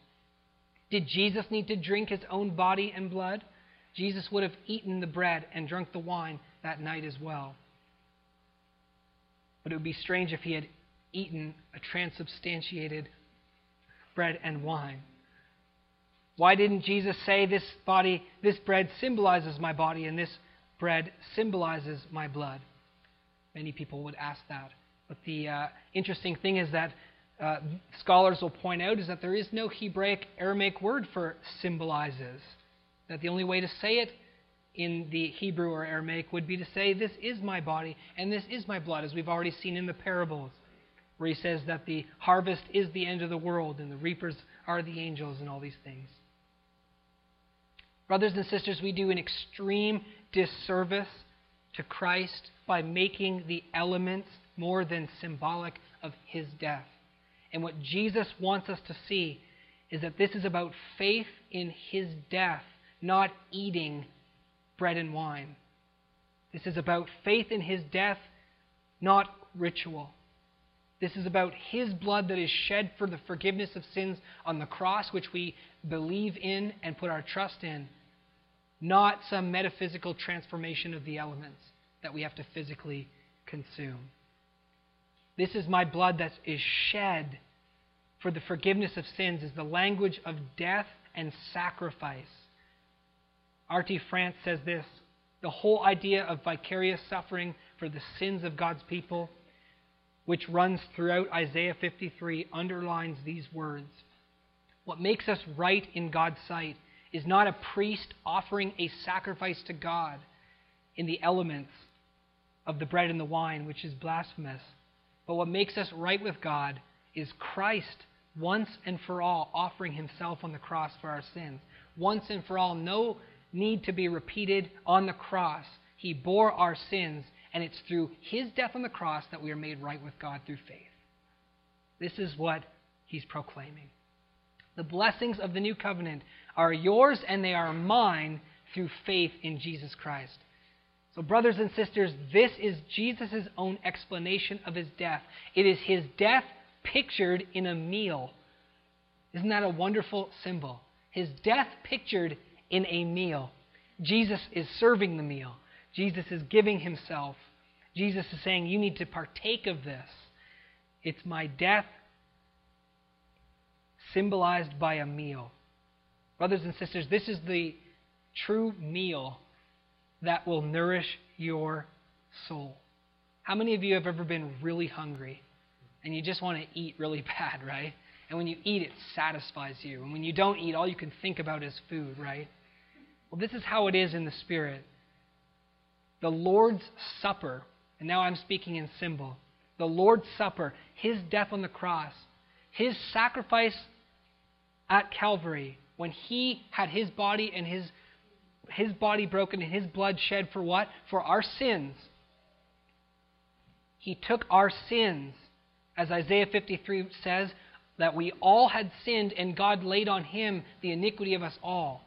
Did Jesus need to drink his own body and blood? Jesus would have eaten the bread and drunk the wine that night as well. But it would be strange if he had eaten a transubstantiated bread and wine. Why didn't Jesus say this body, this bread symbolizes my body and this bread symbolizes my blood? Many people would ask that. But the uh, interesting thing is that uh, scholars will point out is that there is no Hebraic Aramaic word for symbolizes. That the only way to say it in the Hebrew or Aramaic would be to say, This is my body and this is my blood, as we've already seen in the parables, where he says that the harvest is the end of the world and the reapers are the angels and all these things. Brothers and sisters, we do an extreme disservice to Christ by making the elements more than symbolic of his death. And what Jesus wants us to see is that this is about faith in his death, not eating bread and wine. This is about faith in his death, not ritual. This is about his blood that is shed for the forgiveness of sins on the cross, which we believe in and put our trust in, not some metaphysical transformation of the elements that we have to physically consume. This is my blood that is shed for the forgiveness of sins, is the language of death and sacrifice. R.T. France says this the whole idea of vicarious suffering for the sins of God's people, which runs throughout Isaiah 53, underlines these words. What makes us right in God's sight is not a priest offering a sacrifice to God in the elements of the bread and the wine, which is blasphemous. But what makes us right with God is Christ once and for all offering himself on the cross for our sins. Once and for all, no need to be repeated on the cross. He bore our sins, and it's through his death on the cross that we are made right with God through faith. This is what he's proclaiming. The blessings of the new covenant are yours and they are mine through faith in Jesus Christ. So, brothers and sisters, this is Jesus' own explanation of his death. It is his death pictured in a meal. Isn't that a wonderful symbol? His death pictured in a meal. Jesus is serving the meal, Jesus is giving himself. Jesus is saying, You need to partake of this. It's my death symbolized by a meal. Brothers and sisters, this is the true meal that will nourish your soul. How many of you have ever been really hungry and you just want to eat really bad, right? And when you eat, it satisfies you. And when you don't eat, all you can think about is food, right? Well, this is how it is in the Spirit. The Lord's Supper, and now I'm speaking in symbol. The Lord's Supper, His death on the cross, His sacrifice at Calvary, when He had His body and His his body broken and his blood shed for what? For our sins. He took our sins, as Isaiah 53 says, that we all had sinned and God laid on him the iniquity of us all.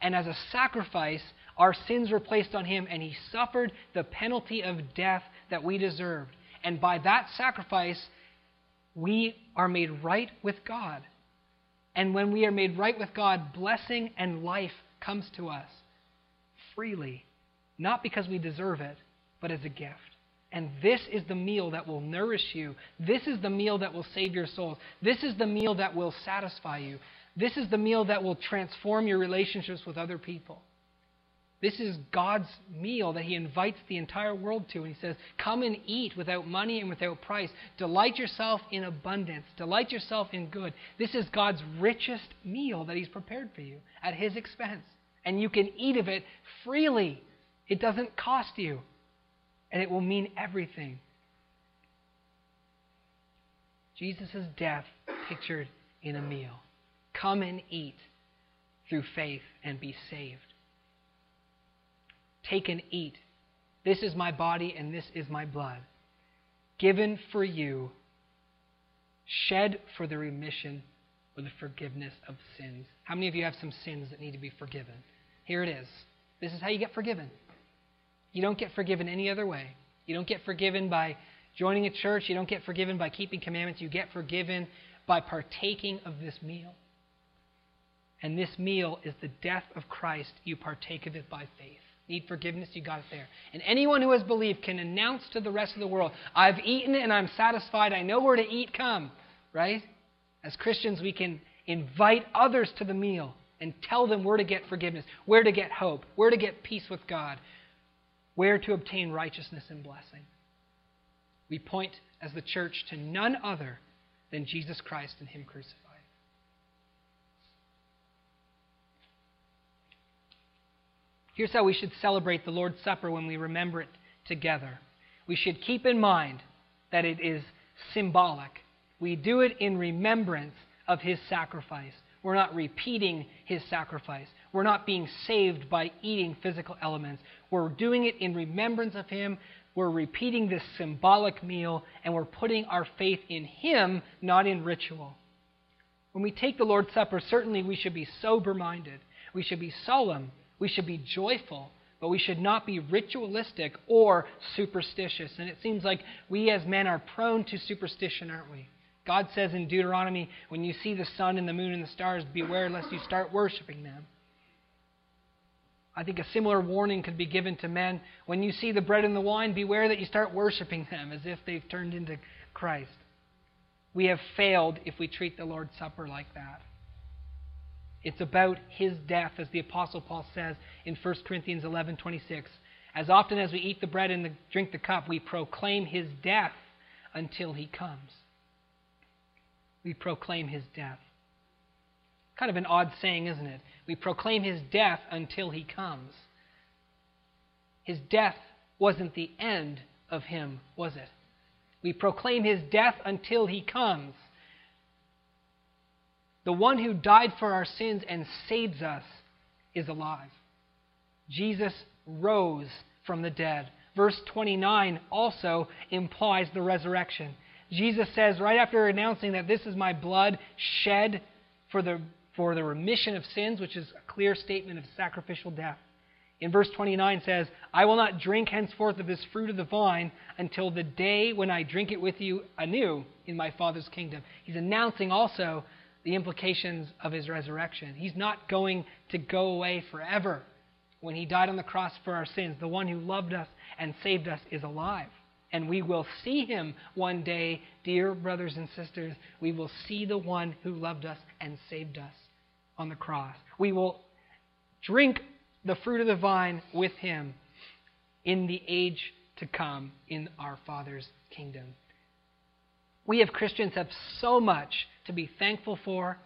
And as a sacrifice, our sins were placed on him, and he suffered the penalty of death that we deserved. And by that sacrifice, we are made right with God. And when we are made right with God, blessing and life comes to us freely, not because we deserve it, but as a gift. And this is the meal that will nourish you. This is the meal that will save your souls. This is the meal that will satisfy you. This is the meal that will transform your relationships with other people. This is God's meal that He invites the entire world to. And He says, Come and eat without money and without price. Delight yourself in abundance. Delight yourself in good. This is God's richest meal that He's prepared for you at His expense. And you can eat of it freely. It doesn't cost you. And it will mean everything. Jesus' death pictured in a meal. Come and eat through faith and be saved. Take and eat. This is my body and this is my blood, given for you, shed for the remission or the forgiveness of sins. How many of you have some sins that need to be forgiven? Here it is. This is how you get forgiven. You don't get forgiven any other way. You don't get forgiven by joining a church. You don't get forgiven by keeping commandments. You get forgiven by partaking of this meal. And this meal is the death of Christ. You partake of it by faith need forgiveness, you got it there. And anyone who has believed can announce to the rest of the world, I've eaten and I'm satisfied. I know where to eat. Come. Right? As Christians, we can invite others to the meal and tell them where to get forgiveness, where to get hope, where to get peace with God, where to obtain righteousness and blessing. We point as the church to none other than Jesus Christ and Him crucified. Here's how we should celebrate the Lord's Supper when we remember it together. We should keep in mind that it is symbolic. We do it in remembrance of his sacrifice. We're not repeating his sacrifice. We're not being saved by eating physical elements. We're doing it in remembrance of him. We're repeating this symbolic meal, and we're putting our faith in him, not in ritual. When we take the Lord's Supper, certainly we should be sober minded. We should be solemn. We should be joyful, but we should not be ritualistic or superstitious. And it seems like we as men are prone to superstition, aren't we? God says in Deuteronomy, when you see the sun and the moon and the stars, beware lest you start worshiping them. I think a similar warning could be given to men. When you see the bread and the wine, beware that you start worshiping them as if they've turned into Christ. We have failed if we treat the Lord's Supper like that. It's about his death, as the Apostle Paul says in 1 Corinthians 11 26. As often as we eat the bread and the, drink the cup, we proclaim his death until he comes. We proclaim his death. Kind of an odd saying, isn't it? We proclaim his death until he comes. His death wasn't the end of him, was it? We proclaim his death until he comes. The one who died for our sins and saves us is alive. Jesus rose from the dead. Verse 29 also implies the resurrection. Jesus says, right after announcing that this is my blood shed for the, for the remission of sins, which is a clear statement of sacrificial death. In verse 29 says, I will not drink henceforth of this fruit of the vine until the day when I drink it with you anew in my Father's kingdom. He's announcing also the implications of his resurrection. He's not going to go away forever. When he died on the cross for our sins, the one who loved us and saved us is alive. And we will see him one day, dear brothers and sisters. We will see the one who loved us and saved us on the cross. We will drink the fruit of the vine with him in the age to come in our Father's kingdom. We as Christians have so much to be thankful for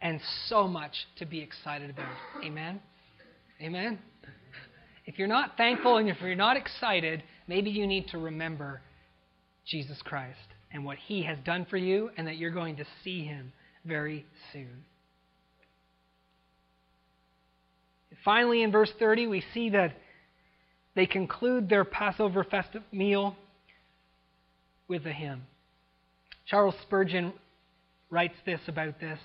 and so much to be excited about. Amen? Amen? If you're not thankful and if you're not excited, maybe you need to remember Jesus Christ and what he has done for you and that you're going to see him very soon. Finally, in verse 30, we see that they conclude their Passover festive meal with a hymn. Charles Spurgeon writes this about this.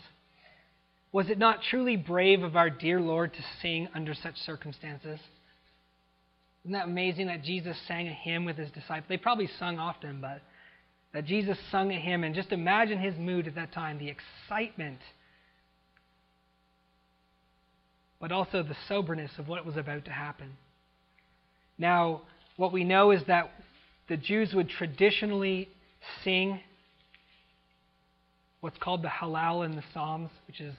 Was it not truly brave of our dear Lord to sing under such circumstances? Isn't that amazing that Jesus sang a hymn with his disciples? They probably sung often, but that Jesus sung a hymn, and just imagine his mood at that time the excitement, but also the soberness of what was about to happen. Now, what we know is that the Jews would traditionally sing what's called the Hallel in the Psalms, which is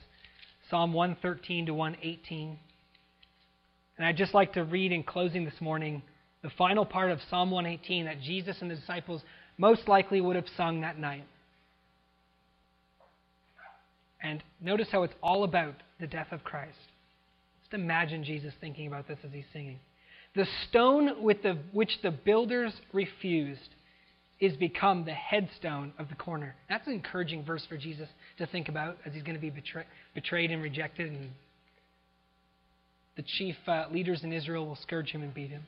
Psalm 113 to 118. And I'd just like to read in closing this morning the final part of Psalm 118 that Jesus and the disciples most likely would have sung that night. And notice how it's all about the death of Christ. Just imagine Jesus thinking about this as he's singing. The stone with the, which the builders refused is become the headstone of the corner. That's an encouraging verse for Jesus to think about as he's going to be betray, betrayed and rejected, and the chief uh, leaders in Israel will scourge him and beat him.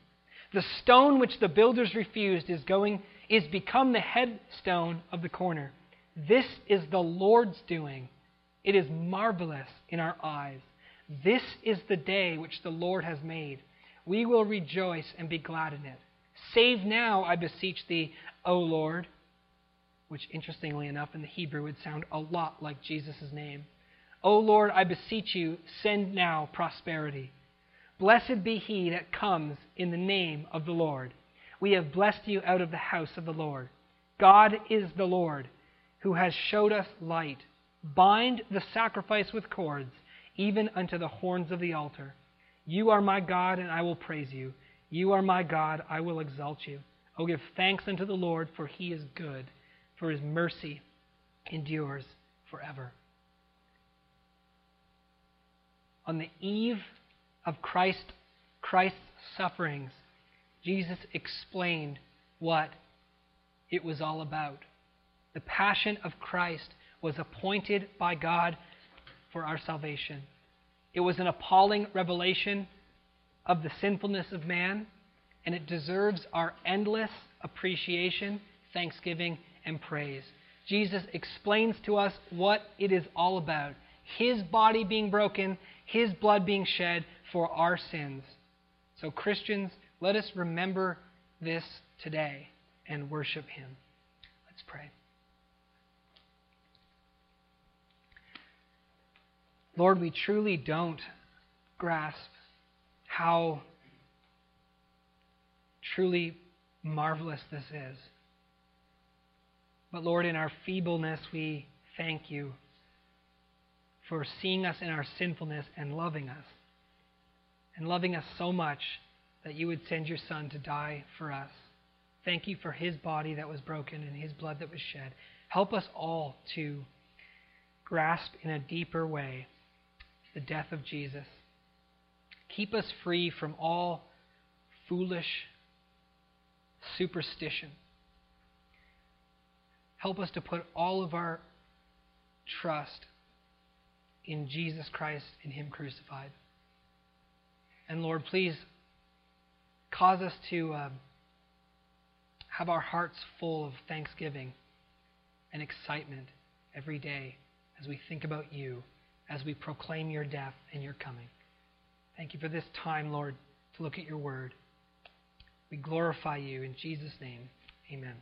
The stone which the builders refused is going is become the headstone of the corner. This is the Lord's doing. It is marvelous in our eyes. This is the day which the Lord has made. We will rejoice and be glad in it. Save now, I beseech thee, O Lord, which interestingly enough in the Hebrew would sound a lot like Jesus' name. O Lord, I beseech you, send now prosperity. Blessed be he that comes in the name of the Lord. We have blessed you out of the house of the Lord. God is the Lord, who has showed us light. Bind the sacrifice with cords, even unto the horns of the altar. You are my God, and I will praise you. You are my God, I will exalt you. Oh, give thanks unto the Lord, for he is good, for his mercy endures forever. On the eve of Christ, Christ's sufferings, Jesus explained what it was all about. The passion of Christ was appointed by God for our salvation. It was an appalling revelation of the sinfulness of man, and it deserves our endless appreciation, thanksgiving, and praise. Jesus explains to us what it is all about His body being broken, His blood being shed for our sins. So, Christians, let us remember this today and worship Him. Let's pray. Lord, we truly don't grasp how truly marvelous this is. But Lord, in our feebleness, we thank you for seeing us in our sinfulness and loving us. And loving us so much that you would send your Son to die for us. Thank you for his body that was broken and his blood that was shed. Help us all to grasp in a deeper way the death of Jesus. Keep us free from all foolish superstition. Help us to put all of our trust in Jesus Christ and Him crucified. And Lord, please cause us to uh, have our hearts full of thanksgiving and excitement every day as we think about you, as we proclaim your death and your coming. Thank you for this time, Lord, to look at your word. We glorify you in Jesus' name. Amen.